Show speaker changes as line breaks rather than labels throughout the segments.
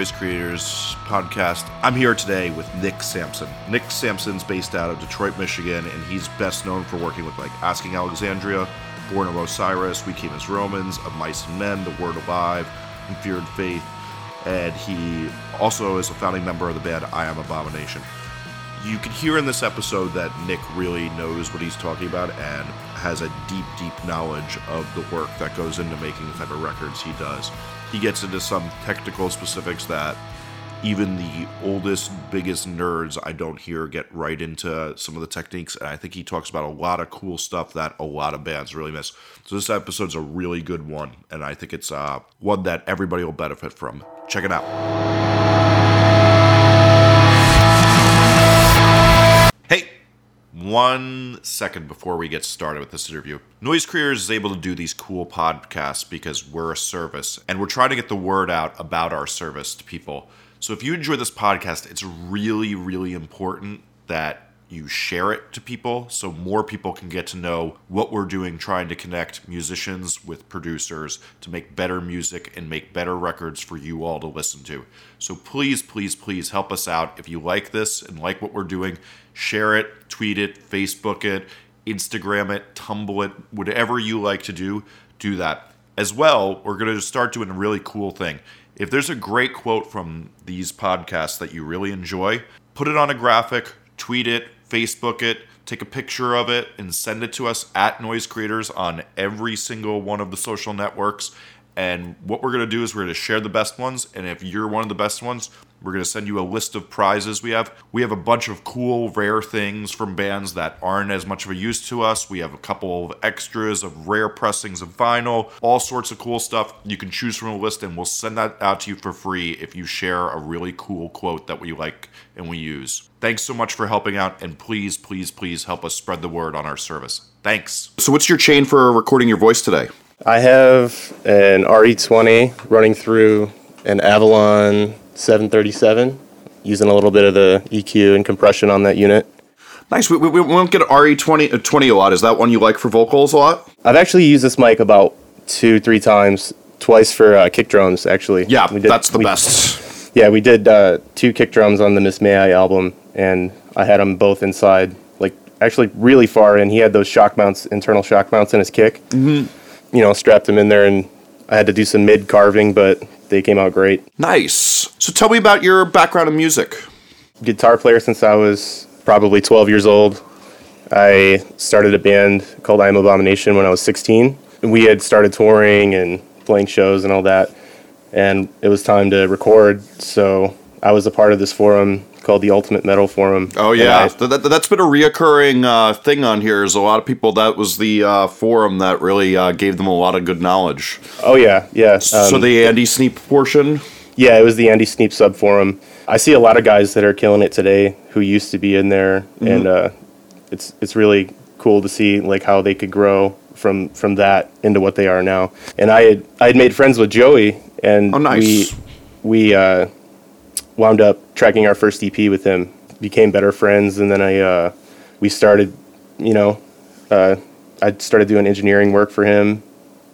Noise Creators Podcast. I'm here today with Nick Sampson. Nick Sampson's based out of Detroit, Michigan, and he's best known for working with like Asking Alexandria, Born of Osiris, We Came as Romans, Of Mice and Men, The Word Alive, and Fear and Faith. And he also is a founding member of the band I Am Abomination. You can hear in this episode that Nick really knows what he's talking about and has a deep, deep knowledge of the work that goes into making the type of records he does. He gets into some technical specifics that even the oldest, biggest nerds I don't hear get right into some of the techniques. And I think he talks about a lot of cool stuff that a lot of bands really miss. So this episode's a really good one. And I think it's uh, one that everybody will benefit from. Check it out. One second before we get started with this interview. Noise Creators is able to do these cool podcasts because we're a service and we're trying to get the word out about our service to people. So if you enjoy this podcast, it's really, really important that you share it to people so more people can get to know what we're doing trying to connect musicians with producers to make better music and make better records for you all to listen to. So please, please, please help us out. If you like this and like what we're doing, share it, tweet it, Facebook it, Instagram it, tumble it, whatever you like to do, do that. As well, we're going to start doing a really cool thing. If there's a great quote from these podcasts that you really enjoy, put it on a graphic, tweet it, Facebook it, take a picture of it, and send it to us at Noise Creators on every single one of the social networks. And what we're going to do is we're going to share the best ones. And if you're one of the best ones, we're going to send you a list of prizes we have. We have a bunch of cool, rare things from bands that aren't as much of a use to us. We have a couple of extras of rare pressings of vinyl, all sorts of cool stuff. You can choose from a list, and we'll send that out to you for free if you share a really cool quote that we like and we use. Thanks so much for helping out, and please, please, please help us spread the word on our service. Thanks. So, what's your chain for recording your voice today?
I have an RE20 running through an Avalon 737, using a little bit of the EQ and compression on that unit.
Nice. We, we, we won't get RE20 uh, 20 a lot. Is that one you like for vocals a lot?
I've actually used this mic about two, three times, twice for uh, kick drums, actually.
Yeah,
We did-
that's the
we-
best.
Yeah, we did uh, two kick drums on the Miss May I album, and I had them both inside, like actually really far in. He had those shock mounts, internal shock mounts in his kick. Mm-hmm. You know, strapped them in there, and I had to do some mid carving, but they came out great.
Nice. So, tell me about your background in music.
guitar player since I was probably 12 years old. I started a band called I Am Abomination when I was 16. We had started touring and playing shows and all that, and it was time to record. So I was a part of this forum called the Ultimate Metal Forum.
Oh yeah,
I-
Th- that, that's been a reoccurring uh, thing on here. Is a lot of people that was the uh, forum that really uh, gave them a lot of good knowledge.
oh yeah, yeah.
so
um,
the Andy Sneap portion.
Yeah, it was the Andy Sneap sub forum. I see a lot of guys that are killing it today who used to be in there,
Mm-hmm.
and uh, it's it's really cool to see like how they could grow from from that into what they are now. And I had I had made friends with Joey, and
Oh, nice.
we we uh, wound up tracking our first EP with him. Became better friends, and then I uh, we started, you know, uh, I started doing engineering work for him.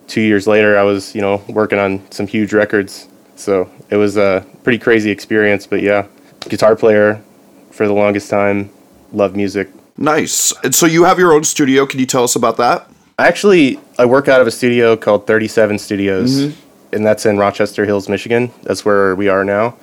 Two years later, I was you know working on some huge records. So it was a pretty crazy experience, but yeah, guitar player for the longest time, love music.
Nice. And so you have your own studio. Can you tell us about that?
Actually, I work out of a studio called 37 Studios, and that's in Rochester Hills, Michigan. That's where we are now.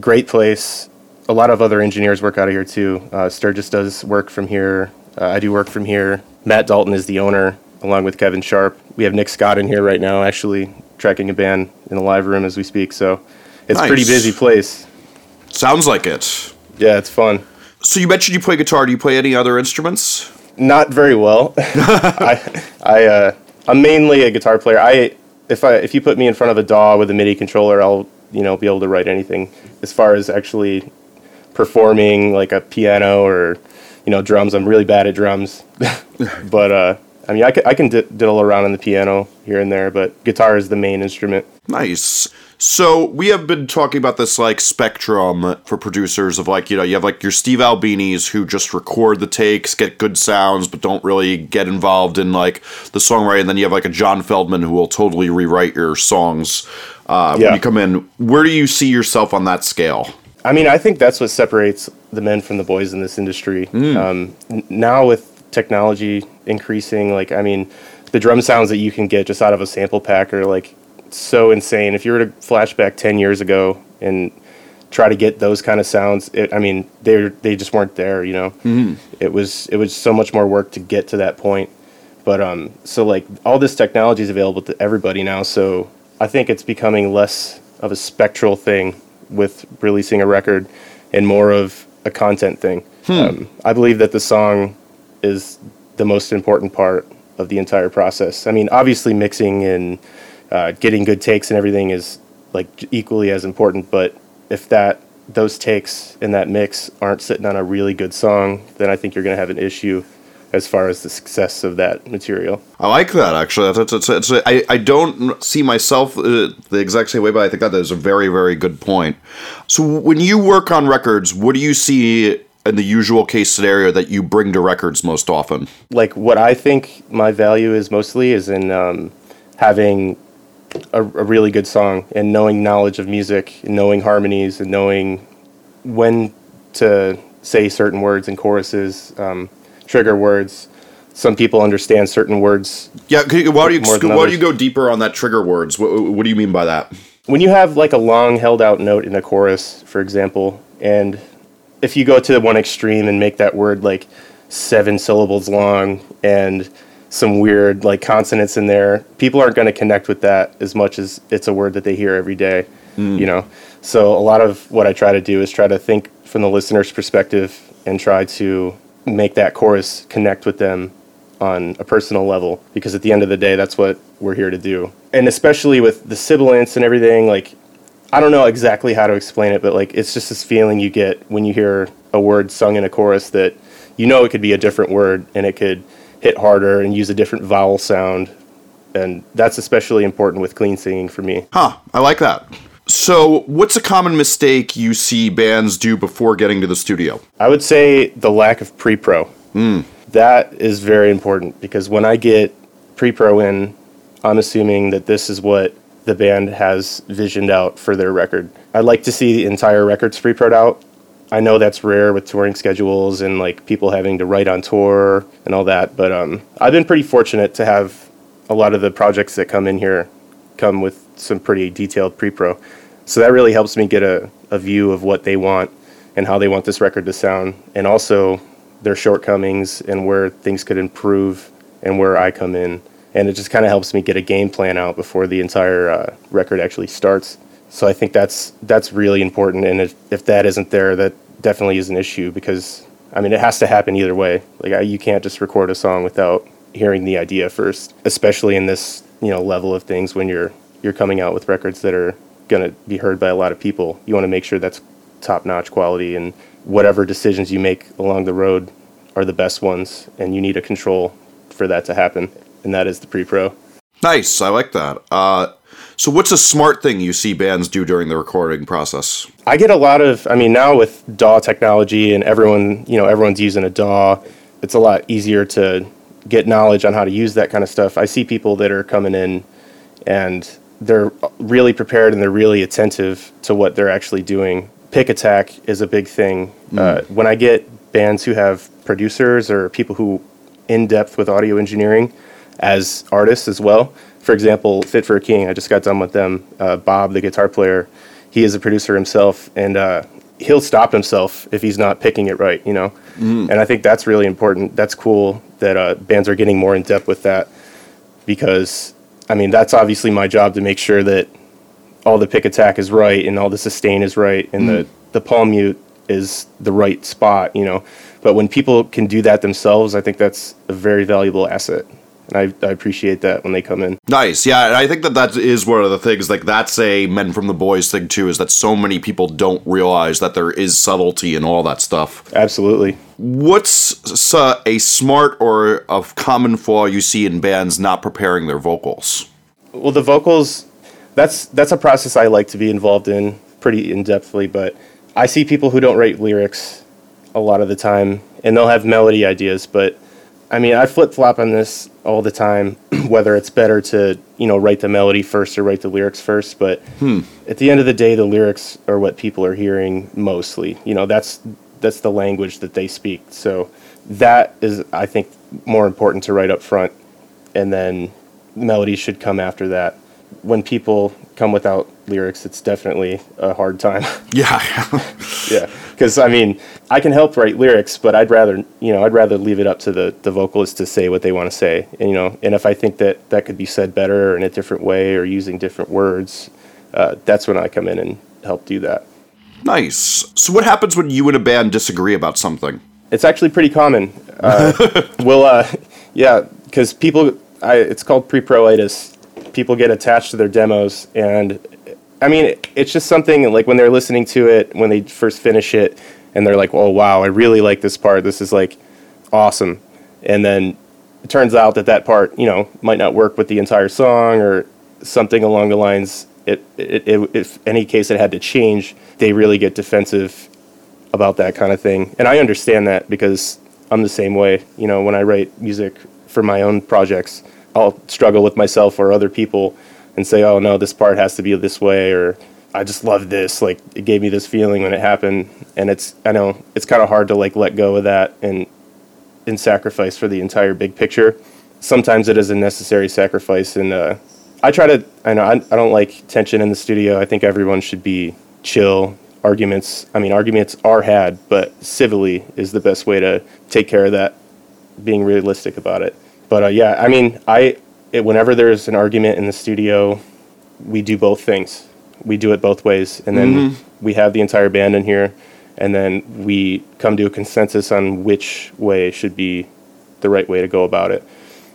Great place. A lot of other engineers work out of here too. Uh, Sturgis does work from here. Uh, I do work from here. Matt Dalton is the owner, along with Kevin Sharp. We have Nick Scott in here right now, actually tracking a band in a live room as we speak. So it's a pretty busy place.
Sounds like it.
Yeah, it's fun.
So you mentioned you play guitar. Do you play any other instruments?
Not very well. I I uh, I'm mainly a guitar player. I if I if you put me in front of a DAW with a MIDI controller, I'll you know be able to write anything. As far as actually performing like a piano or you know drums, I'm really bad at drums. but uh, I mean, I can, I can d- diddle around on the piano here and there, but guitar is the main instrument.
Nice. So we have been talking about this like spectrum for producers of like you know you have like your Steve Albinis who just record the takes, get good sounds, but don't really get involved in like the songwriting. And then you have like a John Feldmann who will totally rewrite your songs uh,
Yeah.
when you come in. Where do you see yourself on that scale?
I mean, I think that's what separates the men from the boys in this industry. Um, n- now with technology increasing, like I mean, the drum sounds that you can get just out of a sample pack are like so insane. If you were to flashback ten years ago and try to get those kind of sounds, it, I mean, they they just weren't there. You know, it was it was so much more work to get to that point. But um, so like all this technology is available to everybody now. So I think it's becoming less of a spectral thing with releasing a record and more of a content thing. Um, I believe that the song is the most important part of the entire process. I mean, obviously mixing and uh, getting good takes and everything is like equally as important. But if that those takes and that mix aren't sitting on a really good song, then I think you're going to have an issue as far as the success of that material.
I like that actually. That's, that's, that's, I, I don't see myself uh, the exact same way, but I think that is a very, very good point. So when you work on records, what do you see in the usual case scenario that you bring to records most often?
like what I think my value is mostly is in um, having a, a really good song and knowing knowledge of music, and knowing harmonies, and knowing when to say certain words in choruses, um, trigger words. Some people understand certain words.
Yeah, why do you why do you go deeper on that trigger words? What, what do you mean by that?
When you have like a long held out note in a chorus, for example, and if you go to one extreme and make that word like seven syllables long and some weird like consonants in there, people aren't going to connect with that as much as it's a word that they hear every day, mm. you know. So a lot of what I try to do is try to think from the listener's perspective and try to make that chorus connect with them on a personal level because at the end of the day that's what we're here to do. And especially with the sibilants and everything like i don't know exactly how to explain it but like it's just this feeling you get when you hear a word sung in a chorus that you know it could be a different word and it could hit harder and use a different vowel sound and that's especially important with clean singing for me
Huh, I like that. So, what's a common mistake you see bands do before getting to the studio?
I would say the lack of pre-pro. Hmm. That is very important because when I get pre-pro in, I'm assuming that this is what the band has visioned out for their record. I'd like to see the entire records pre-proed out. I know that's rare with touring schedules and like people having to write on tour and all that, but um, I've been pretty fortunate to have a lot of the projects that come in here come with some pretty detailed pre-pro. So that really helps me get a, a view of what they want and how they want this record to sound, and also their shortcomings and where things could improve and where I come in. And it just kind of helps me get a game plan out before the entire uh, record actually starts. So I think that's that's really important. And if, if that isn't there, that definitely is an issue because I mean it has to happen either way. Like I, you can't just record a song without hearing the idea first, especially in this you know level of things when you're you're coming out with records that are going to be heard by a lot of people. You want to make sure that's top notch quality and whatever decisions you make along the road are the best ones and you need a control for that to happen and that is the pre-pro.
Nice, I like that. Uh, so, what's a smart thing you see bands do during the recording process?
I get a lot of I mean now with DAW technology and everyone, you know, everyone's using a DAW, it's a lot easier to get knowledge on how to use that kind of stuff. I see people that are coming in and they're really prepared and they're really attentive to what they're actually doing. Pick attack is a big thing. Uh, when I get bands who have producers or people who in depth with audio engineering as artists as well. For example, Fit for a King, I just got done with them. Uh, Bob, the guitar player, he is a producer himself, and uh, he'll stop himself if he's not picking it right, you know. And I think that's really important. That's cool that uh, bands are getting more in depth with that because, I mean, that's obviously my job to make sure that all the pick attack is right and all the sustain is right and the, the palm mute is the right spot, you know. But when people can do that themselves, I think that's a very valuable asset. And I, I appreciate that when they come in.
Nice, yeah, and I think that that is one of the things. Like that's a men from the boys thing too. Is that so many people don't realize that there is subtlety in all that stuff.
Absolutely.
What's uh, a smart or a common flaw you see in bands not preparing their vocals?
Well, the vocals, that's that's a process I like to be involved in pretty in depthly. But I see people who don't write lyrics a lot of the time, and they'll have melody ideas, but I mean, I flip flop on this all the time, whether it's better to you know write the melody first or write the lyrics first. But
Hmm.
at the end of the day, the lyrics are what people are hearing mostly. You know, that's that's the language that they speak. So that is, I think, more important to write up front, and then melody should come after that. When people come without lyrics, it's definitely a hard time.
Yeah,
yeah, because I mean, I can help write lyrics, but I'd rather you know I'd rather leave it up to the the vocalist to say what they want to say, and you know, and if I think that that could be said better or in a different way or using different words, uh, that's when I come in and help do that.
nice. So, what happens when you and a band disagree about something?
It's actually pretty common. Uh, well, uh, yeah, because people, I, it's called pre-proitis. People get attached to their demos, and I mean, it's just something like when they're listening to it, when they first finish it, and they're like, "Oh wow, I really like this part. This is like awesome," and then it turns out that that part, you know, might not work with the entire song or something along the lines. It, it, it if any case it had to change, they really get defensive about that kind of thing. And I understand that because I'm the same way. You know, when I write music for my own projects, I'll struggle with myself or other people and say, "Oh no, this part has to be this way," or "I just love this. Like it gave me this feeling when it happened." And it's I know it's kind of hard to like let go of that and and sacrifice for the entire big picture. Sometimes it is a necessary sacrifice, and uh, I try to. I know I, I don't like tension in the studio. I think everyone should be chill. Arguments. I mean, arguments are had, but civilly is the best way to take care of that. Being realistic about it. But uh, yeah, I mean, I it, whenever there's an argument in the studio, we do both things. We do it both ways, and then we have the entire band in here, and then we come to a consensus on which way should be the right way to go about it.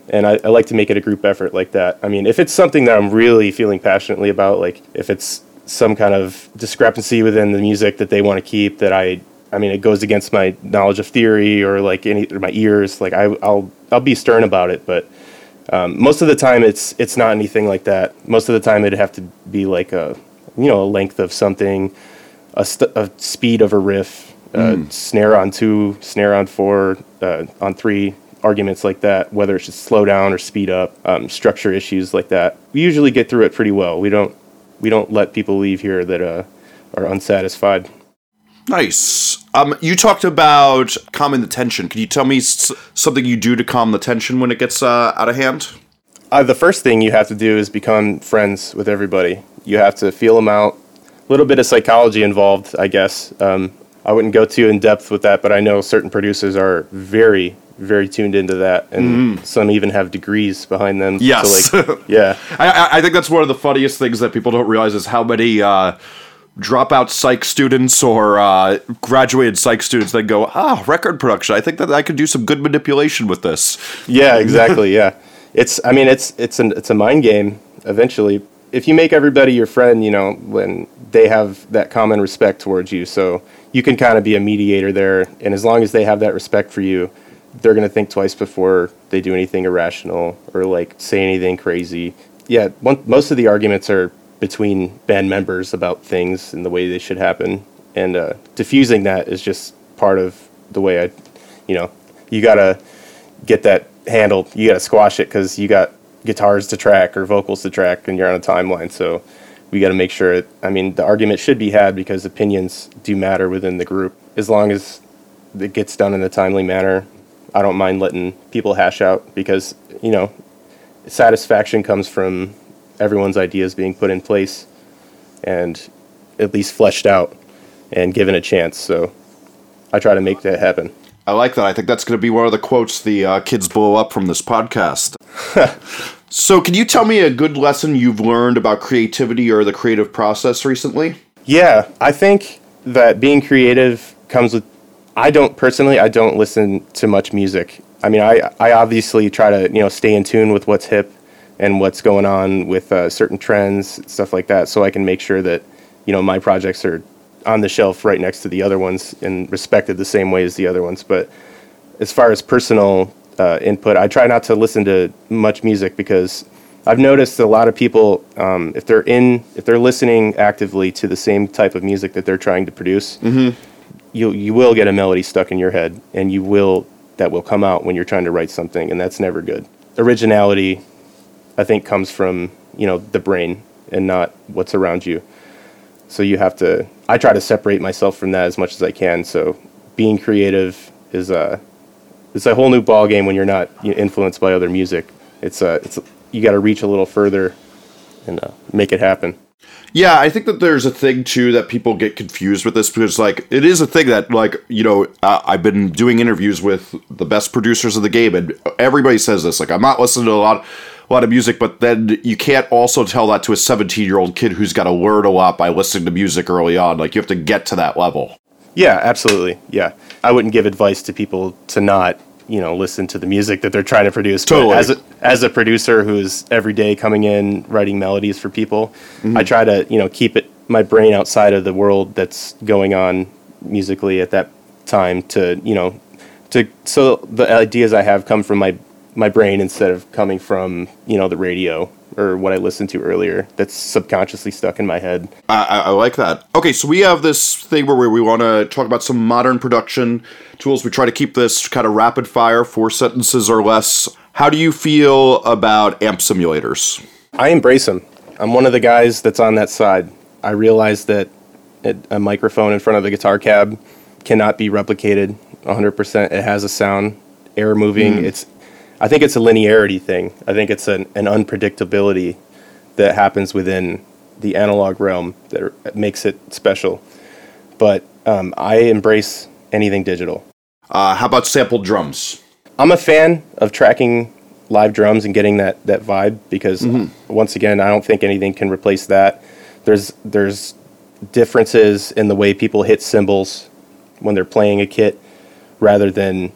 And I, I like to make it a group effort like that. I mean, if it's something that I'm really feeling passionately about, like if it's some kind of discrepancy within the music that they want to keep that I I mean it goes against my knowledge of theory or like any or my ears. Like I I'll I'll be stern about it but um, most of the time it's it's not anything like that. Most of the time it'd have to be like a you know a length of something a, st- a speed of a riff uh, snare on two snare on four uh, on three arguments like that whether it's just slow down or speed up um, structure issues like that. We usually get through it pretty well. We don't we don't let people leave here that uh, are unsatisfied.
Nice. Um, you talked about calming the tension. Can you tell me s- something you do to calm the tension when it gets uh, out of hand?
Uh, the first thing you have to do is become friends with everybody. You have to feel them out. A little bit of psychology involved, I guess. Um, I wouldn't go too in depth with that, but I know certain producers are very, very tuned into that, and some even have degrees behind them.
Yes.
To like, yeah.
I, I- I think that's one of the funniest things that people don't realize is how many uh, dropout psych students or uh, graduated psych students that go, ah, record production. I think that I could do some good manipulation with this.
Yeah, exactly. yeah, it's. I mean, it's it's an it's a mind game. Eventually, if you make everybody your friend, you know, when they have that common respect towards you, so you can kind of be a mediator there. And as long as they have that respect for you, they're gonna think twice before they do anything irrational or like say anything crazy. Yeah, one, most of the arguments are between band members about things and the way they should happen, and uh, diffusing that is just part of the way I, you know, you gotta get that handled. You got to squash it because you got guitars to track or vocals to track, and you're on a timeline. So we got to make sure. It, I mean, the argument should be had because opinions do matter within the group. As long as it gets done in a timely manner, I don't mind letting people hash out because you know satisfaction comes from everyone's ideas being put in place and at least fleshed out and given a chance. So I try to make that happen.
I like that. I think that's going to be one of the quotes the uh, kids blow up from this podcast. so, can you tell me a good lesson you've learned about creativity or the creative process recently?
Yeah, I think that being creative comes with I don't personally. I don't listen to much music. I mean, I I obviously try to you know stay in tune with what's hip and what's going on with uh, certain trends, stuff like that, so I can make sure that you know my projects are on the shelf right next to the other ones and respected the same way as the other ones. But as far as personal uh, input, I try not to listen to much music because I've noticed a lot of people, um, if they're in, if they're listening actively to the same type of music that they're trying to produce, you you will get a melody stuck in your head, and you will that will come out when you're trying to write something, and that's never good. Originality, I think, comes from you know the brain and not what's around you. So you have to. I try to separate myself from that as much as I can. So being creative is a it's a whole new ball game when you're not influenced by other music. It's a it's you got to reach a little further and uh, make it happen.
Yeah, I think that there's a thing too that people get confused with this because, like, it is a thing that, like, you know, uh, I've been doing interviews with the best producers of the game, and everybody says this. Like, I'm not listening to a lot, a lot of music, but then you can't also tell that to a 17 year old kid who's got to learn a lot by listening to music early on. Like, you have to get to that level.
Yeah, absolutely. Yeah, I wouldn't give advice to people to not you know listen to the music that they're trying to produce. But
Totally.
as a, as a producer who's every day coming in writing melodies for people, mm-hmm. I try to you know keep it my brain outside of the world that's going on musically at that time to you know to so the ideas I have come from my my brain instead of coming from you know the radio or what I listened to earlier that's subconsciously stuck in my head.
I, I, like that. Okay, so we have this thing where we, want to talk about some modern production tools. We try to keep this kind of rapid fire, four sentences or less. How do you feel about amp simulators?
I embrace them. I'm one of the guys that's on that side. I realize that a microphone in front of the guitar cab cannot be replicated 100%. It has a sound, air moving. Hmm. It's, I think it's a linearity thing. I think it's an, an unpredictability that happens within the analog realm that makes it special. But um, I embrace anything digital.
Uh, how about sampled drums?
I'm a fan of tracking live drums and getting that that vibe because once again, I don't think anything can replace that. There's there's differences in the way people hit cymbals when they're playing a kit rather than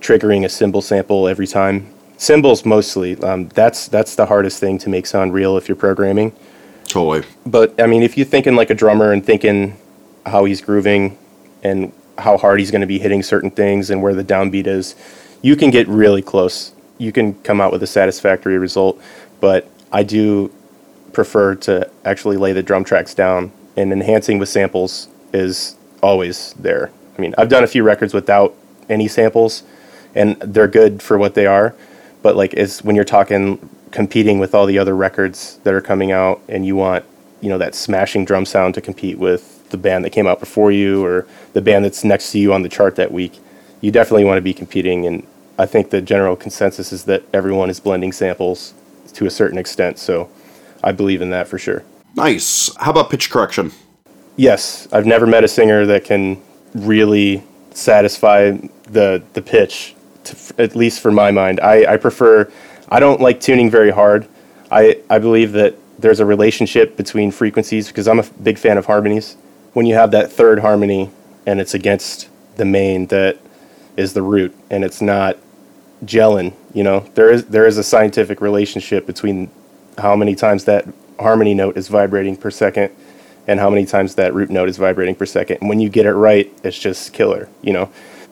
triggering a cymbal sample every time. Cymbals mostly. Um, that's that's the hardest thing to make sound real if you're programming.
Totally.
But I mean, if you're thinking like a drummer and thinking how he's grooving and how hard he's going to be hitting certain things and where the downbeat is, you can get really close. You can come out with a satisfactory result. But I do prefer to actually lay the drum tracks down, and enhancing with samples is always there. I mean, I've done a few records without any samples, and they're good for what they are. But like, is when you're talking competing with all the other records that are coming out, and you want you know that smashing drum sound to compete with the band that came out before you or the band that's next to you on the chart that week, you definitely want to be competing. And I think the general consensus is that everyone is blending samples to a certain extent. So I believe in that for sure.
Nice. How about pitch correction?
Yes, I've never met a singer that can really satisfy the the pitch, to, at least for my mind. I, I prefer. I don't like tuning very hard. I I believe that there's a relationship between frequencies because I'm a f- big fan of harmonies. When you have that third harmony and it's against the main that is the root and it's not gelling, you know, there is there is a scientific relationship between how many times that harmony note is vibrating per second and how many times that root note is vibrating per second. And when you get it right, it's just killer, you know.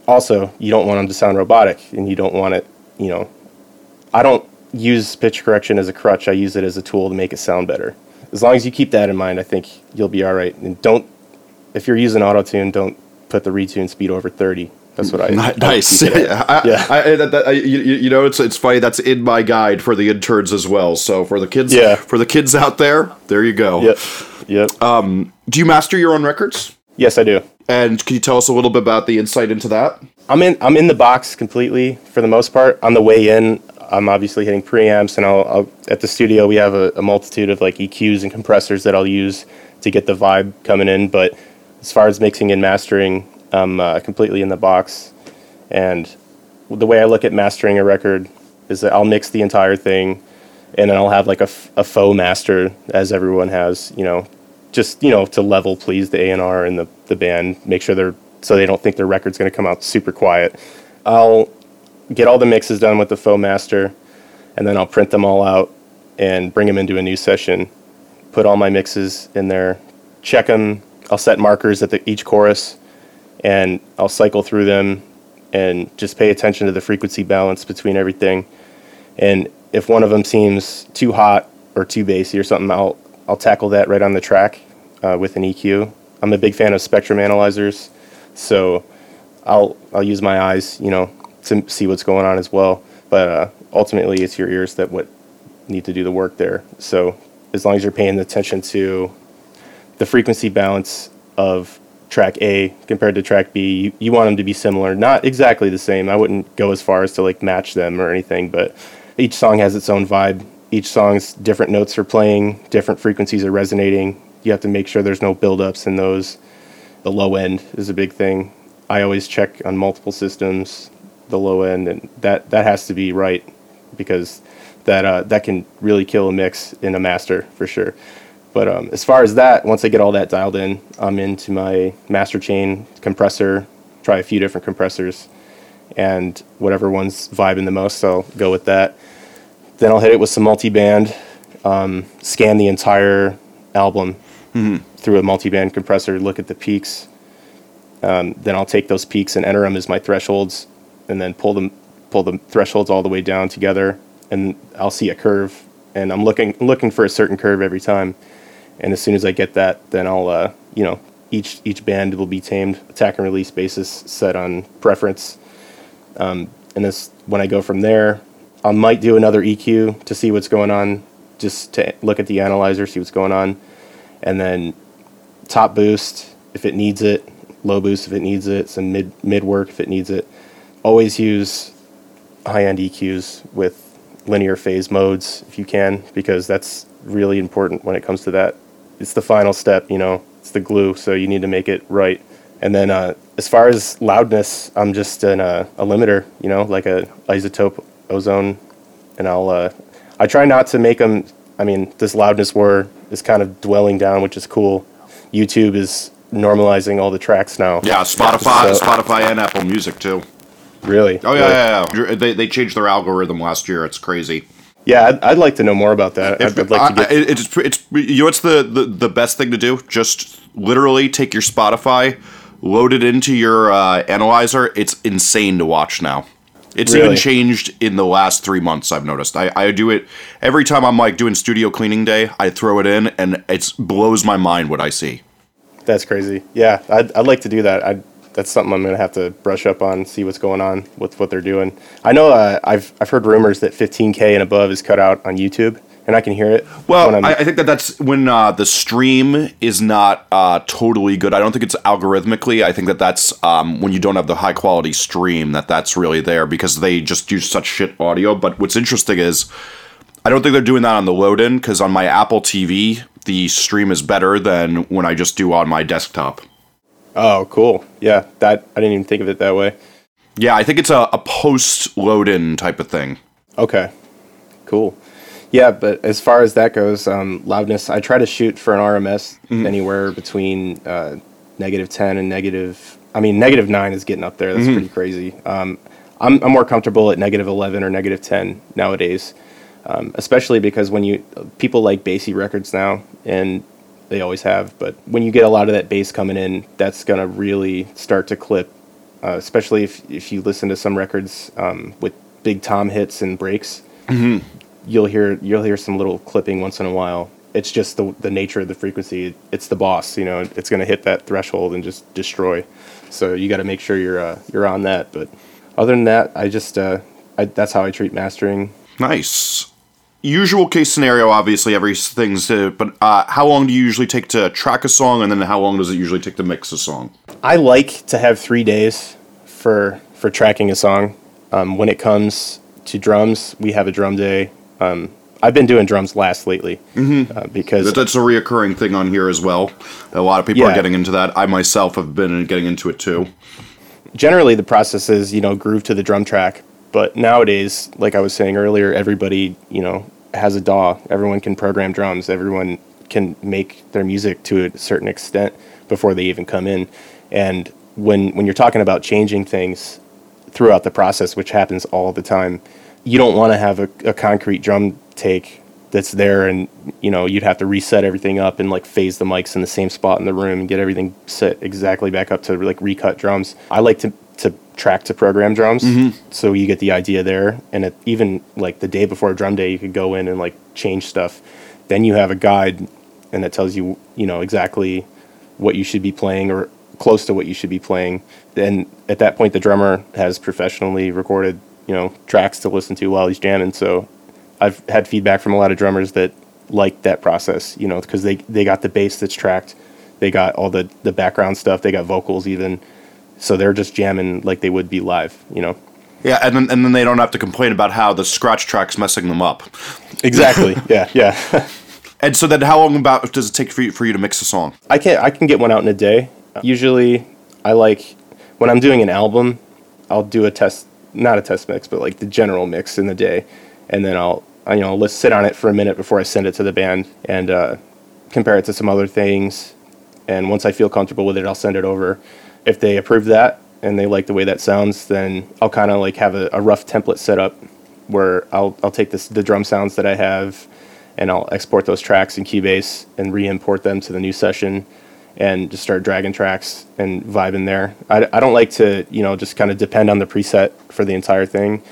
Also, you don't want them to sound robotic and you don't want it, you know. I don't use pitch correction as a crutch. I use it as a tool to make it sound better. As long as you keep that in mind, I think you'll be all right. And don't if you're using auto-tune, don't put the retune speed over 30. That's what I I
Nice.
it.
I,
Yeah.
I, I, that, that, you, you know, it's it's funny. That's in my guide for the interns as well. So for the kids,
Yeah.
for the kids out there, there you go.
Yep. Yep.
Um, do you master your own records?
Yes, I do.
And can you tell us a little bit about the insight into that?
I'm in I'm in the box completely for the most part. On the way in, I'm obviously hitting preamps, and I'll, I'll at the studio we have a, a multitude of like EQs and compressors that I'll use to get the vibe coming in. But as far as mixing and mastering, I'm uh, completely in the box. And the way I look at mastering a record is that I'll mix the entire thing, and then I'll have like a, f- a faux master, as everyone has, you know, just you know to level please the A and R and the the band, make sure they're so they don't think their record's going to come out super quiet. I'll get all the mixes done with the faux master, and then I'll print them all out and bring them into a new session. Put all my mixes in there, check them. I'll set markers at the, each chorus, and I'll cycle through them and just pay attention to the frequency balance between everything. And if one of them seems too hot or too bassy or something, I'll I'll tackle that right on the track uh, with an EQ. I'm a big fan of spectrum analyzers, so I'll I'll use my eyes, you know, to see what's going on as well. But uh, ultimately, it's your ears that what need to do the work there. So as long as you're paying attention to the frequency balance of track A compared to track B, you, you want them to be similar, not exactly the same. I wouldn't go as far as to like match them or anything, but each song has its own vibe. Each song's different notes are playing, different frequencies are resonating. You have to make sure there's no buildups in those. The low end is a big thing. I always check on multiple systems the low end, and that that has to be right because that uh, that can really kill a mix in a master for sure. But um, as far as that, once I get all that dialed in, I'm into my master chain compressor. Try a few different compressors, and whatever one's vibing the most, I'll go with that. Then I'll hit it with some multi-band, um, scan the entire album through a multi-band compressor, look at the peaks. Um, then I'll take those peaks and enter them as my thresholds, and then pull them pull the thresholds all the way down together, and I'll see a curve, and I'm looking looking for a certain curve every time, and as soon as I get that, then I'll uh, you know each each band will be tamed attack and release basis set on preference, um, and this when I go from there, I might do another EQ to see what's going on, just to look at the analyzer, see what's going on, and then top boost if it needs it, low boost if it needs it, some mid mid work if it needs it. Always use high end EQs with linear phase modes if you can, because that's really important when it comes to that. It's the final step, you know, it's the glue, so you need to make it right. And then uh, as far as loudness, I'm just an, uh, a limiter, you know, like a iZotope Ozone, and I'll uh, I try not to make them. I mean, this loudness war is kind of dwelling down, which is cool. YouTube is normalizing all the tracks now.
Yeah, Spotify,
So-
Spotify, and Apple Music too.
Really?
Oh
Really?
yeah, yeah, yeah. They, they changed their algorithm last year. It's crazy.
Yeah, I'd, I'd like to know more about that. I'd, I'd like to get.
It's it's you know what's the, the the best thing to do? Just literally take your Spotify, load it into your uh, analyzer. It's insane to watch now. It's even changed in the last three months. I've noticed. I, I do it every time I'm like doing studio cleaning day. I throw it in, and it blows my mind what I see.
That's crazy. Yeah, I'd, I'd like to do that. I'd, that's something I'm gonna have to brush up on, see what's going on with what they're doing. I know uh, I've I've heard rumors that 15k and above is cut out on YouTube, and I can hear it.
Well, I, I think that that's when uh, the stream is not uh, totally good. I don't think it's algorithmically. I think that that's um, when you don't have the high quality stream that that's really there because they just use such shit audio. But what's interesting is I don't think they're doing that on the load in because on my Apple TV the stream is better than when I just do on my desktop.
oh, cool. Yeah, that I didn't even think of it that way.
Yeah, I think it's a, a post load in type of thing.
Okay, cool. Yeah, but as far as that goes, um, loudness, I try to shoot for an RMS anywhere between uh, negative 10 and negative, I mean, negative 9 is getting up there. That's pretty crazy. Um, I'm, I'm more comfortable at negative 11 or negative 10 nowadays, um, especially because when you, people like bassy records now, and they always have, but when you get a lot of that bass coming in, that's going to really start to clip uh, especially if, if you listen to some records um, with big tom hits and breaks you'll hear you'll hear some little clipping once in a while it's just the, the nature of the frequency it's the boss you know it's going to hit that threshold and just destroy so you got to make sure you're uh, you're on that but other than that i just uh, I, that's how i treat mastering
Nice. Usual case scenario, obviously, everything's. Uh, but uh, how long do you usually take to track a song, and then how long does it usually take to mix a song?
I like to have three days for for tracking a song. Um, when it comes to drums, we have a drum day. Um, I've been doing drums last lately uh, because
That, that's a reoccurring thing on here as well. A lot of people are getting into that. I myself have been getting into it too.
generally the process is you know groove to the drum track. But nowadays, like I was saying earlier, everybody you know has a DAW. Everyone can program drums. Everyone can make their music to a certain extent before they even come in. And when when you're talking about changing things throughout the process, which happens all the time, you don't want to have a, a concrete drum take that's there and you know you'd have to reset everything up and like phase the mics in the same spot in the room and get everything set exactly back up to like recut drums. I like to to track to program drums. Mm-hmm. So you get the idea there. And it, even like the day before a drum day you could go in and like change stuff. Then you have a guide and that tells you you know exactly what you should be playing or close to what you should be playing. Then at that point the drummer has professionally recorded you know tracks to listen to while he's jamming so I've had feedback from a lot of drummers that like that process, you know, because they, they got the bass that's tracked, they got all the, the background stuff, they got vocals even, so they're just jamming like they would be live, you know.
Yeah, and then, and then they don't have to complain about how the scratch track's messing them up.
Exactly. yeah, yeah.
And so then, how long about does it take for you, for you to mix a song?
I can I can get one out in a day. Usually, I like when I'm doing an album, I'll do a test, not a test mix, but like the general mix in the day, and then I'll you know let's sit on it for a minute before I send it to the band and uh, compare it to some other things. And once I feel comfortable with it, I'll send it over. If they approve that and they like the way that sounds, then I'll kind of like have a, a rough template set up where I'll I'll take this the drum sounds that I have and I'll export those tracks in Cubase and re-import them to the new session and just start dragging tracks and vibing there. I, I don't like to, you know, just kind of depend on the preset for the entire thing.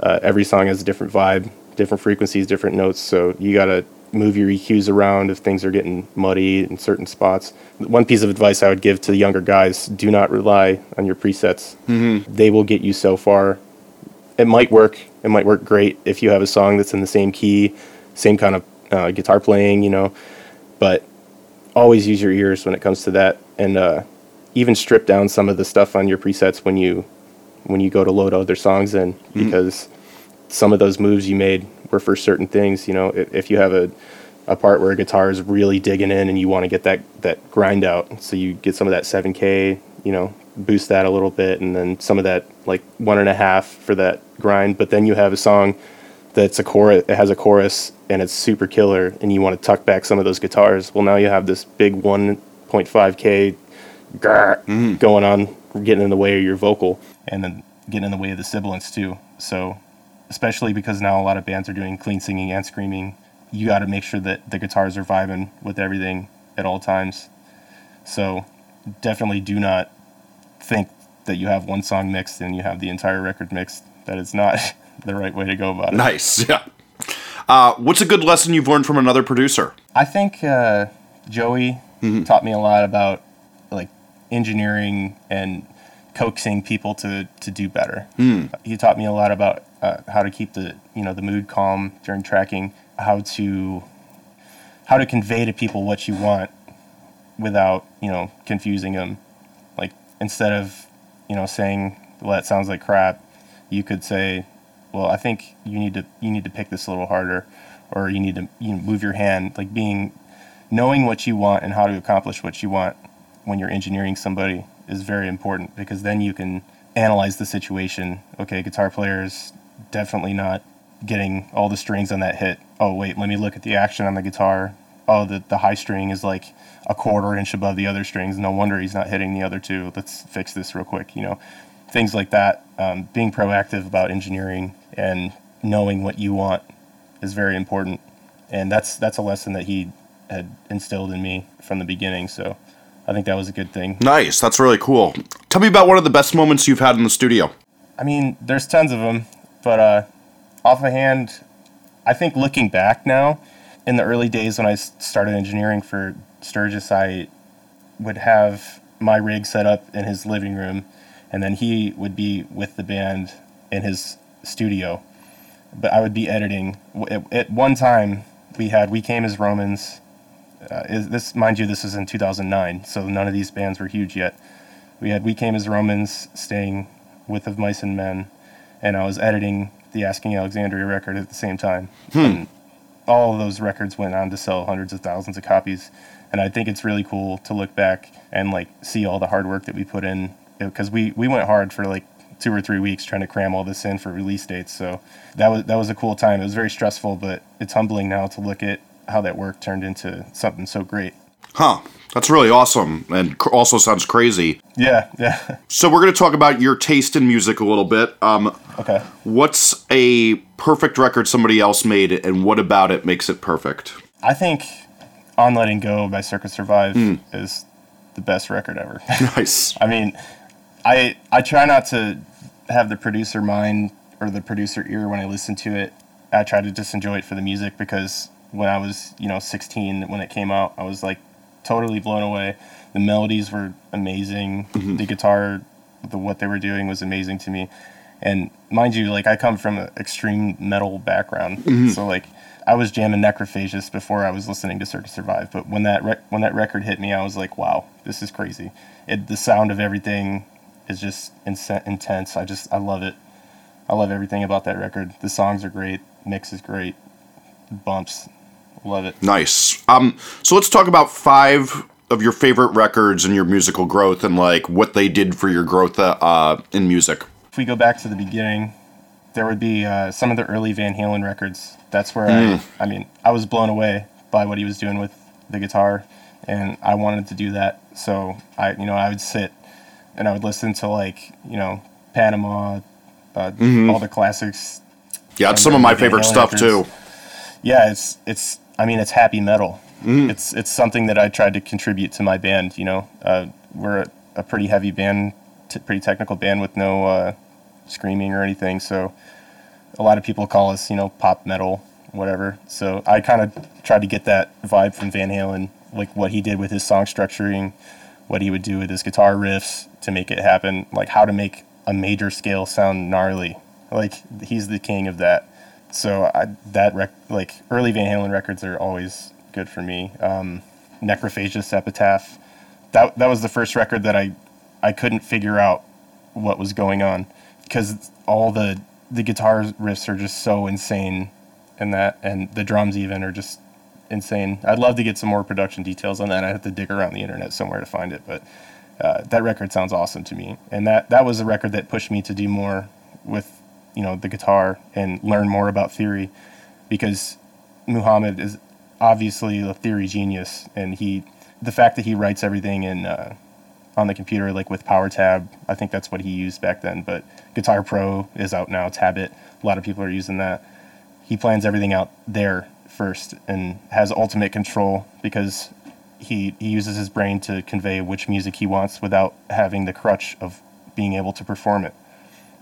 Uh, every song has a different vibe, different frequencies, different notes, so you got to move your EQs around if things are getting muddy in certain spots. One piece of advice I would give to the younger guys, do not rely on your presets. Mm-hmm. They will get you so far. It might work. It might work great if you have a song that's in the same key, same kind of uh, guitar playing, you know, but always use your ears when it comes to that and uh, even strip down some of the stuff on your presets when you when you go to load other songs in because some of those moves you made were for certain things you know if, if you have a a part where a guitar is really digging in and you want to get that that grind out so you get some of that 7k you know boost that a little bit and then some of that like one and a half for that grind but then you have a song that's a chorus it has a chorus and it's super killer and you want to tuck back some of those guitars well now you have this big 1.5k grr mm-hmm. going on getting in the way of your vocal and then getting in the way of the sibilants too. So especially because now a lot of bands are doing clean singing and screaming you got to make sure that the guitars are vibing with everything at all times. So definitely do not think that you have one song mixed and you have the entire record mixed that is not the right way to go about it
Nice. Yeah. Uh, what's a good lesson you've learned from another producer?
I think uh, Joey taught me a lot about like engineering and coaxing people to, to do better. He taught me a lot about uh, how to keep the you know the mood calm during tracking, how to how to convey to people what you want without you know confusing them. Like instead of you know saying well that sounds like crap, you could say well I think you need to you need to pick this a little harder, or you need to you know, move your hand like being knowing what you want and how to accomplish what you want when you're engineering somebody is very important because then you can analyze the situation. Okay, guitar players definitely not getting all the strings on that hit. Oh wait, let me look at the action on the guitar. Oh, the the high string is like a quarter inch above the other strings. No wonder he's not hitting the other two. Let's fix this real quick. You know, things like that. Um, being proactive about engineering and knowing what you want is very important, and that's that's a lesson that he had instilled in me from the beginning. So I think that was a good thing.
Nice. That's really cool. Tell me about one of the best moments you've had in the studio.
I mean, there's tons of them, but uh, off a hand, I think looking back now, in the early days when I started engineering for Sturgis, I would have my rig set up in his living room, and then he would be with the band in his studio. But I would be editing. At, at one time, we had We Came as Romans. Uh, is this, mind you, this was in 2009, so none of these bands were huge yet. We had We Came as Romans staying with Of Mice and Men, and I was editing the Asking Alexandria record at the same time. And all of those records went on to sell hundreds of thousands of copies. And I think it's really cool to look back and like see all the hard work that we put in because we, we went hard for like two or three weeks trying to cram all this in for release dates. So that was that was a cool time. It was very stressful, but it's humbling now to look at how that work turned into something so great.
Huh. That's really awesome and also sounds crazy.
Yeah, yeah.
So we're going to talk about your taste in music a little bit. Um,
Okay.
what's a perfect record somebody else made and what about it makes it perfect?
I think On Letting Go by Circa Survive
Hmm.
is the best record ever.
Nice.
I mean, I I try not to have the producer mind or the producer ear when I listen to it. I try to just enjoy it for the music because when I was, you know, 16 when it came out, I was like totally blown away. The melodies were amazing. Mm-hmm. The guitar, the what they were doing was amazing to me. And mind you, like I come from an extreme metal background, mm-hmm. so like I was jamming Necrophagist before I was listening to Circa Survive. But when that rec- when that record hit me, I was like, wow, this is crazy. It the sound of everything is just intense. I just I love it. I love everything about that record. The songs are great. Mix is great. Bumps, love it.
Nice. Um, so let's talk about five of your favorite records and your musical growth and like what they did for your growth uh, uh, in music.
if we go back to the beginning, there would be uh, some of the early Van Halen records. That's where I, I mean, I was blown away by what he was doing with the guitar, and I wanted to do that. So I, you know, I would sit and I would listen to like, you know, Panama, uh, all the classics.
Yeah, it's some of my favorite stuff too.
Yeah, it's it's. I mean, it's happy metal. It's it's something that I tried to contribute to my band. You know, uh, we're a, a pretty heavy band, t- pretty technical band with no uh, screaming or anything. So a lot of people call us, you know, pop metal, whatever. So I kind of tried to get that vibe from Van Halen, like what he did with his song structuring, what he would do with his guitar riffs to make it happen, like how to make a major scale sound gnarly. Like he's the king of that. So I, that rec- like early Van Halen records are always good for me. Um, Necrophagist Epitaph, that that was the first record that I I couldn't figure out what was going on because all the the guitar riffs are just so insane and that and the drums even are just insane. I'd love to get some more production details on that. I have to dig around the internet somewhere to find it, but uh, that record sounds awesome to me. And that that was a record that pushed me to do more with you know the guitar and learn more about theory. Because Muhammed is obviously a theory genius and he the fact that he writes everything in uh, on the computer like with PowerTab I think that's what he used back then. But Guitar Pro is out now Tabit a lot of people are using that. He plans everything out there first and has ultimate control because he, he uses his brain to convey which music he wants without having the crutch of being able to perform it.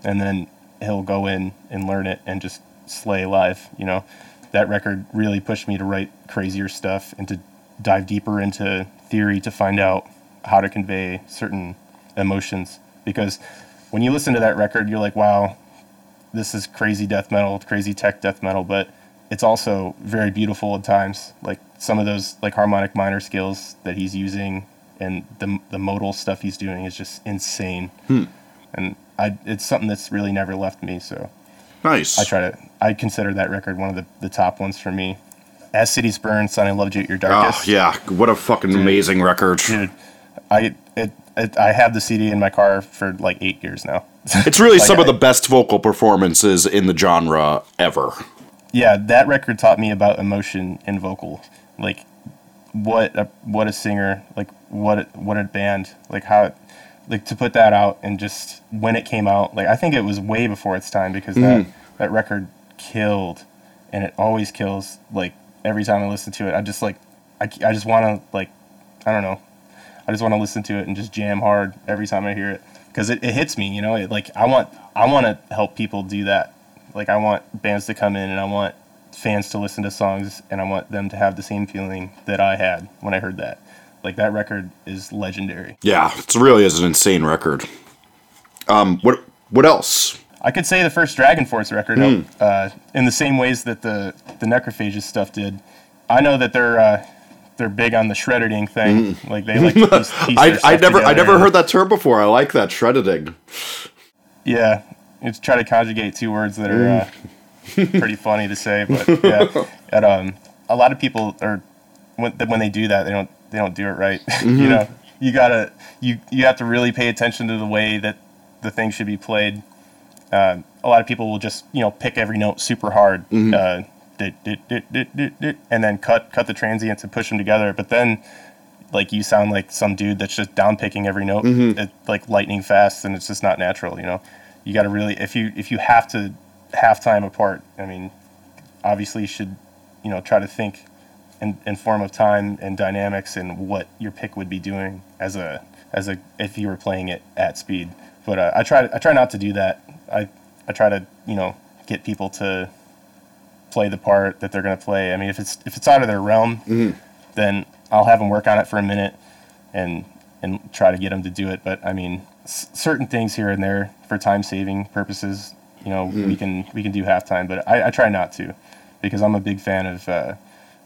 And then he'll go in and learn it and just slay live you know? That record really pushed me to write crazier stuff and to dive deeper into theory to find out how to convey certain emotions. Because when you listen to that record you're like wow this is crazy death metal crazy tech death metal. But it's also very beautiful at times like some of those like harmonic minor scales that he's using and the, the modal stuff he's doing is just insane hmm. and I, it's something that's really never left me so
Nice.
I try to. I consider that record one of the, the top ones for me. As Cities Burn, Son, I Loved You at Your
ah,
darkest.
Oh, yeah. What a fucking amazing record.
Dude, I it, it I have the CD in my car for like eight years now.
It's really
Like,
some of the best vocal performances in the genre ever.
Yeah, that record taught me about emotion in vocal, like what a what a singer, like what a, what a band, like how, like to put that out and just when it came out, like I think it was way before its time because that mm-hmm. that record killed, and it always kills. Like every time I listen to it, I just like I, I just want to like I don't know, I just want to listen to it and just jam hard every time I hear it because it, it hits me, you know. It, like I want I want to help people do that. Like I want bands to come in and I want fans to listen to songs and I want them to have the same feeling that I had when I heard that. Like that record is legendary.
Yeah, it really is an insane record. Um, what what else?
I could say the first DragonForce record uh, in the same ways that the the Necrophagist stuff did. I know that they're uh, they're big on the shredding thing. Like they like piece, piece
I, I never I never heard that term before. I like that shredding.
Yeah, it's try to conjugate two words that are uh, pretty funny to say, but yeah, and, um, a lot of people are when when they do that, they don't they don't do it right. you know, you gotta you you have to really pay attention to the way that the thing should be played. Uh, a lot of people will just you know pick every note super hard, uh, dit, dit, dit, and then cut cut the transients and push them together. But then like you sound like some dude that's just down picking every note at, like lightning fast, and it's just not natural. You know, you got to really if you if you have to half time apart. I mean, obviously you should you know try to think in, in form of time and dynamics and what your pick would be doing as a as a if you were playing it at speed. But uh, I try I try not to do that. I I try to you know get people to play the part that they're going to play. I mean, if it's if it's out of their realm, then I'll have them work on it for a minute and and try to get them to do it. But I mean, s- certain things here and there for time saving purposes, you know, we can we can do halftime. But I, I try not to because I'm a big fan of uh,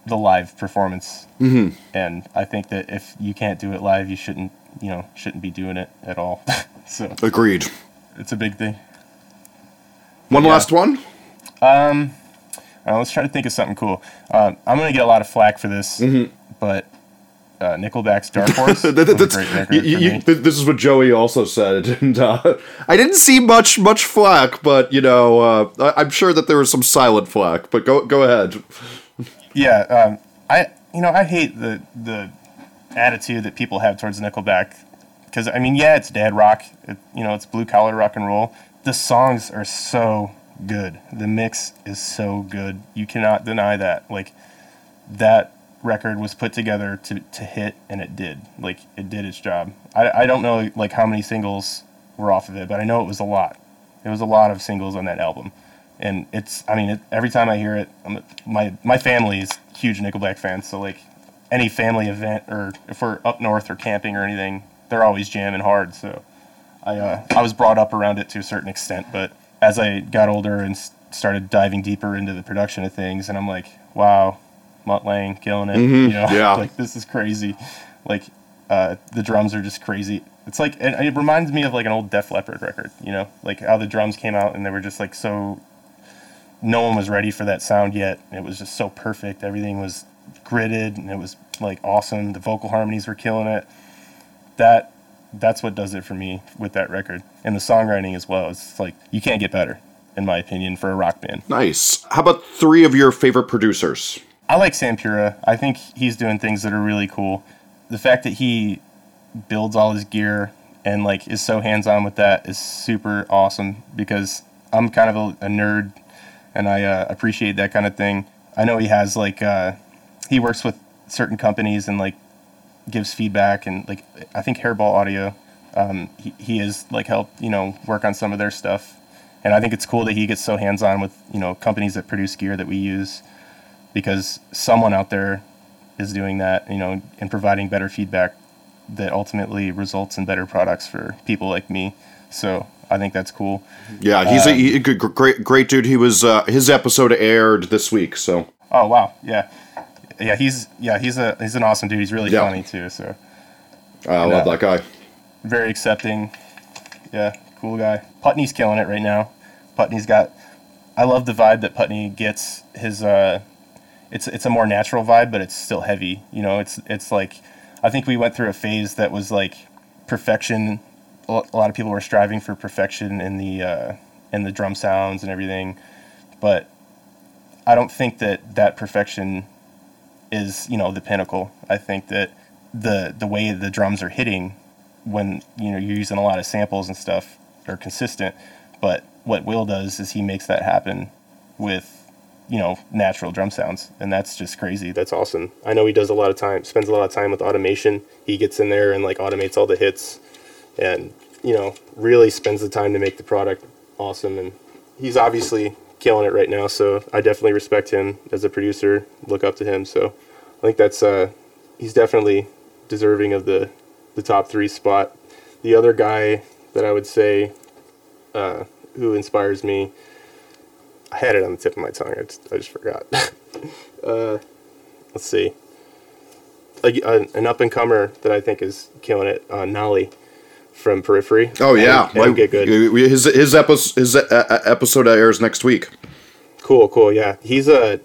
the live performance, mm-hmm. and I think that if you can't do it live, you shouldn't you know shouldn't be doing it at all. so
Agreed.
it's a big thing.
One
Yeah.
last one.
Uh, let's try to think of something cool. Um, I'm gonna get a lot of flack for this, but uh, Nickelback's Dark Horse
That- you- you- th- this is what Joey also said, and uh, I didn't see much much flack, but you know, uh, I- I'm sure that there was some silent flack. But go go ahead.
Yeah, um, I you know I hate the the attitude that people have towards Nickelback because I mean yeah it's dad rock, it, you know it's blue collar rock and roll. The songs are so good. The mix is so good. You cannot deny that. Like that record was put together to, to hit and it did. Like it did its job. I, I don't know like how many singles were off of it, but I know it was a lot. It was a lot of singles on that album. And it's I mean it, every time I hear it, I'm, my my family is huge Nickelback fans, so like any family event or if we're up north or camping or anything, they're always jamming hard. So I uh, I was brought up around it to a certain extent, but as I got older and started diving deeper into the production of things, and I'm like, wow, Mutt Lange killing it. You know,
yeah.
like this is crazy. Like uh, the drums are just crazy. It's like it, it reminds me of like an old Def Leppard record. You know, like how the drums came out and they were just like so. No one was ready for that sound yet. It was just so perfect. Everything was gridded and it was like awesome. The vocal harmonies were killing it. That that's what does it for me with that record and the songwriting as well. It's like you can't get better, in my opinion, for a rock band.
Nice. How about three of your favorite producers?
I like Sam Pura. I think he's doing things that are really cool. The fact that he builds all his gear and like is so hands on with that is super awesome because I'm kind of a, a nerd and I uh, appreciate that kind of thing. I know he has like uh, he works with certain companies and like gives feedback and like I think Hairball Audio um, he, he has like helped you know work on some of their stuff and I think it's cool that he gets so hands on with you know companies that produce gear that we use because someone out there is doing that, you know, and providing better feedback that ultimately results in better products for people like me. So I think that's cool.
Yeah, he's a, he, a great great dude. He was uh, his episode aired this week, so
Oh wow, yeah, yeah. He's yeah he's a he's an awesome dude. He's really
Yeah.
funny too. So
I love
Yeah.
that guy.
very accepting. Yeah, cool guy. Putney's killing it right now. Putney's got. I love the vibe that Putney gets. His uh, it's it's a more natural vibe, but it's still heavy. You know, it's it's like I think we went through a phase that was like perfection. A lot of people were striving for perfection in the uh, in the drum sounds and everything, but I don't think that that perfection is you know the pinnacle. I think that the the way the drums are hitting when you know you're using a lot of samples and stuff are consistent. But what Will does is he makes that happen with you know natural drum sounds, and that's just crazy. That's awesome. I know he does a lot of time, spends a lot of time with automation. He gets in there and like automates all the hits, and you know really spends the time to make the product awesome. And he's obviously killing it right now. So I definitely respect him as a producer. Look up to him. So I think that's uh, he's definitely deserving of the the top three spot. The other guy that I would say uh, who inspires me, I had it on the tip of my tongue. I just, I just forgot. uh, let's see. A, a- an up and comer that I think is killing it, uh, Nolly from Periphery.
Oh yeah,
Adam Getgood.
His his episode his uh, uh, episode airs next week.
Cool, cool. Yeah, he's a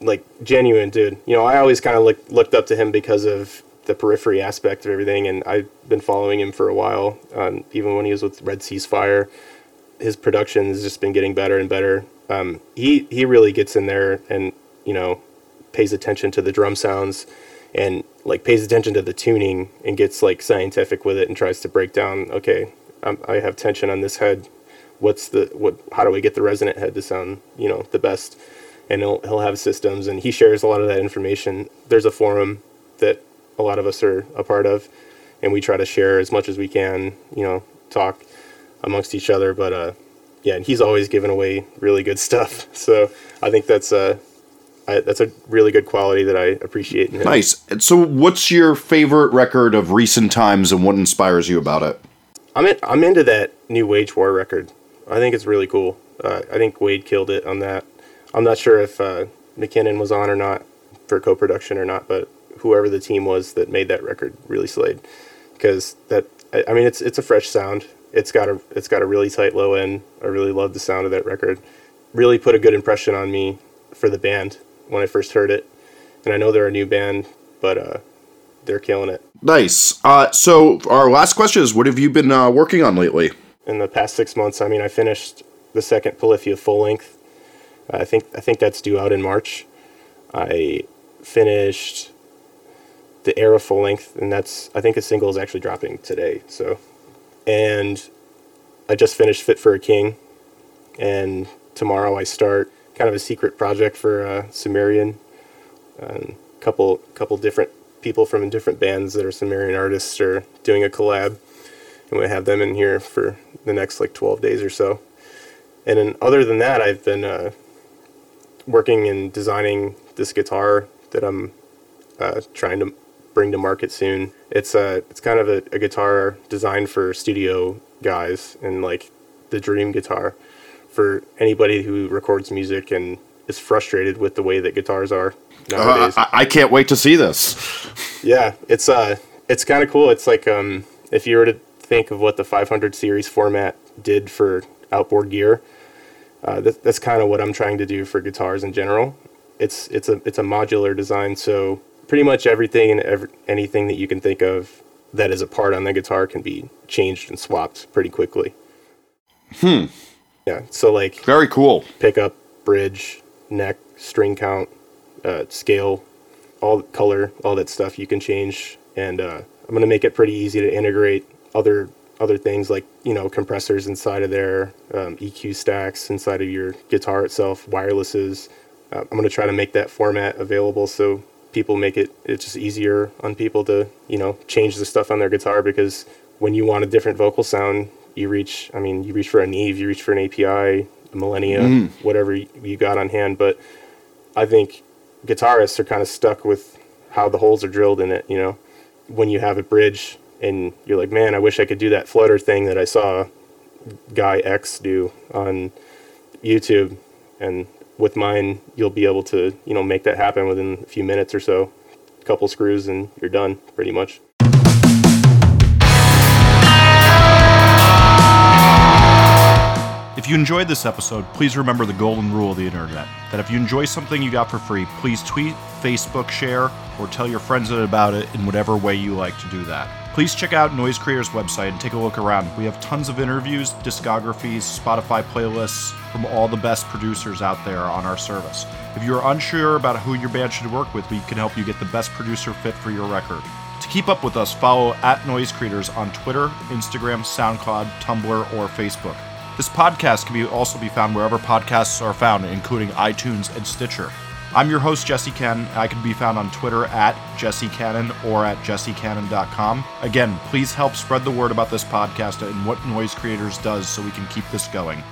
like genuine dude. You know, I always kind of look, looked up to him because of the periphery aspect of everything, and I've been following him for a while. Um, even when he was with Red Seas Fire, his production has just been getting better and better. Um, he he really gets in there and you know pays attention to the drum sounds, and like pays attention to the tuning and gets like scientific with it and tries to break down. Okay, um, I have tension on this head. What's the what? How do we get the resonant head to sound you know the best? And he'll he'll have systems and he shares a lot of that information. There's a forum that a lot of us are a part of, and we try to share as much as we can. You know, talk amongst each other. But uh, yeah, and he's always giving away really good stuff. So I think that's uh, I, that's a really good quality that I appreciate. In him.
Nice. So, what's your favorite record of recent times, and what inspires you about it?
I'm in, I'm into that new Wage War record. I think it's really cool. Uh, I think Wade killed it on that. I'm not sure if uh, McKinnon was on or not for co-production or not, but whoever the team was that made that record really slayed. Because that, I, I mean, it's it's a fresh sound. It's got a it's got a really tight low end. I really love the sound of that record. Really put a good impression on me for the band when I first heard it. And I know they're a new band, but uh, they're killing it.
Nice. Uh, so, our last question is what have you been uh, working on lately?
In the past six months, I mean, I finished the second Polyphia full length. I think I think that's due out in March. I finished the Erra full length, and that's I think a single is actually dropping today. So, and I just finished Fit for a King, and tomorrow I start kind of a secret project for uh, Sumerian. A couple couple different people from different bands that are Sumerian artists are doing a collab, and we have them in here for the next like 12 days or so. And then other than that, I've been uh, working and designing this guitar that I'm uh, trying to bring to market soon. It's a it's kind of a, a guitar designed for studio guys and like the dream guitar for anybody who records music and is frustrated with the way that guitars are nowadays.
Uh, I-, I can't wait to see this.
yeah, it's uh, it's kind of cool. It's like um, if you were to think of what the 500 series format did for outboard gear, uh, that, that's kind of what I'm trying to do for guitars in general. It's it's a it's a modular design, so pretty much everything and every, anything that you can think of that is a part on the guitar can be changed and swapped pretty quickly.
Hmm.
Yeah. So like
very cool.
Pickup, bridge, neck, string count, uh, scale, all color, all that stuff you can change, and uh, I'm gonna make it pretty easy to integrate other other things like you know compressors inside of there, um, EQ stacks inside of your guitar itself, wirelesses. Uh, I'm gonna try to make that format available so people make it it's just easier on people to you know change the stuff on their guitar because when you want a different vocal sound you reach i mean you reach for a neve you reach for an api a millennia mm. whatever you got on hand but i think guitarists are kind of stuck with how the holes are drilled in it you know when you have a bridge and you're like man i wish i could do that flutter thing that i saw guy x do on youtube and with mine, you'll be able to, you know, make that happen within a few minutes or so. A couple screws and you're done, pretty much.
If you enjoyed this episode, please remember the golden rule of the internet that if you enjoy something you got for free, please tweet, Facebook, share, or tell your friends about it in whatever way you like to do that. Please check out Noise Creator's website and take a look around. We have tons of interviews, discographies, Spotify playlists from all the best producers out there on our service. If you're unsure about who your band should work with, we can help you get the best producer fit for your record. To keep up with us, follow at Noise Creators on Twitter, Instagram, SoundCloud, Tumblr, or Facebook. This podcast can be also be found wherever podcasts are found, including iTunes and Stitcher. I'm your host, Jesse Cannon. I can be found on Twitter at Jesse Cannon or at jessecannon.com. Again, please help spread the word about this podcast and what Noise Creators does so we can keep this going.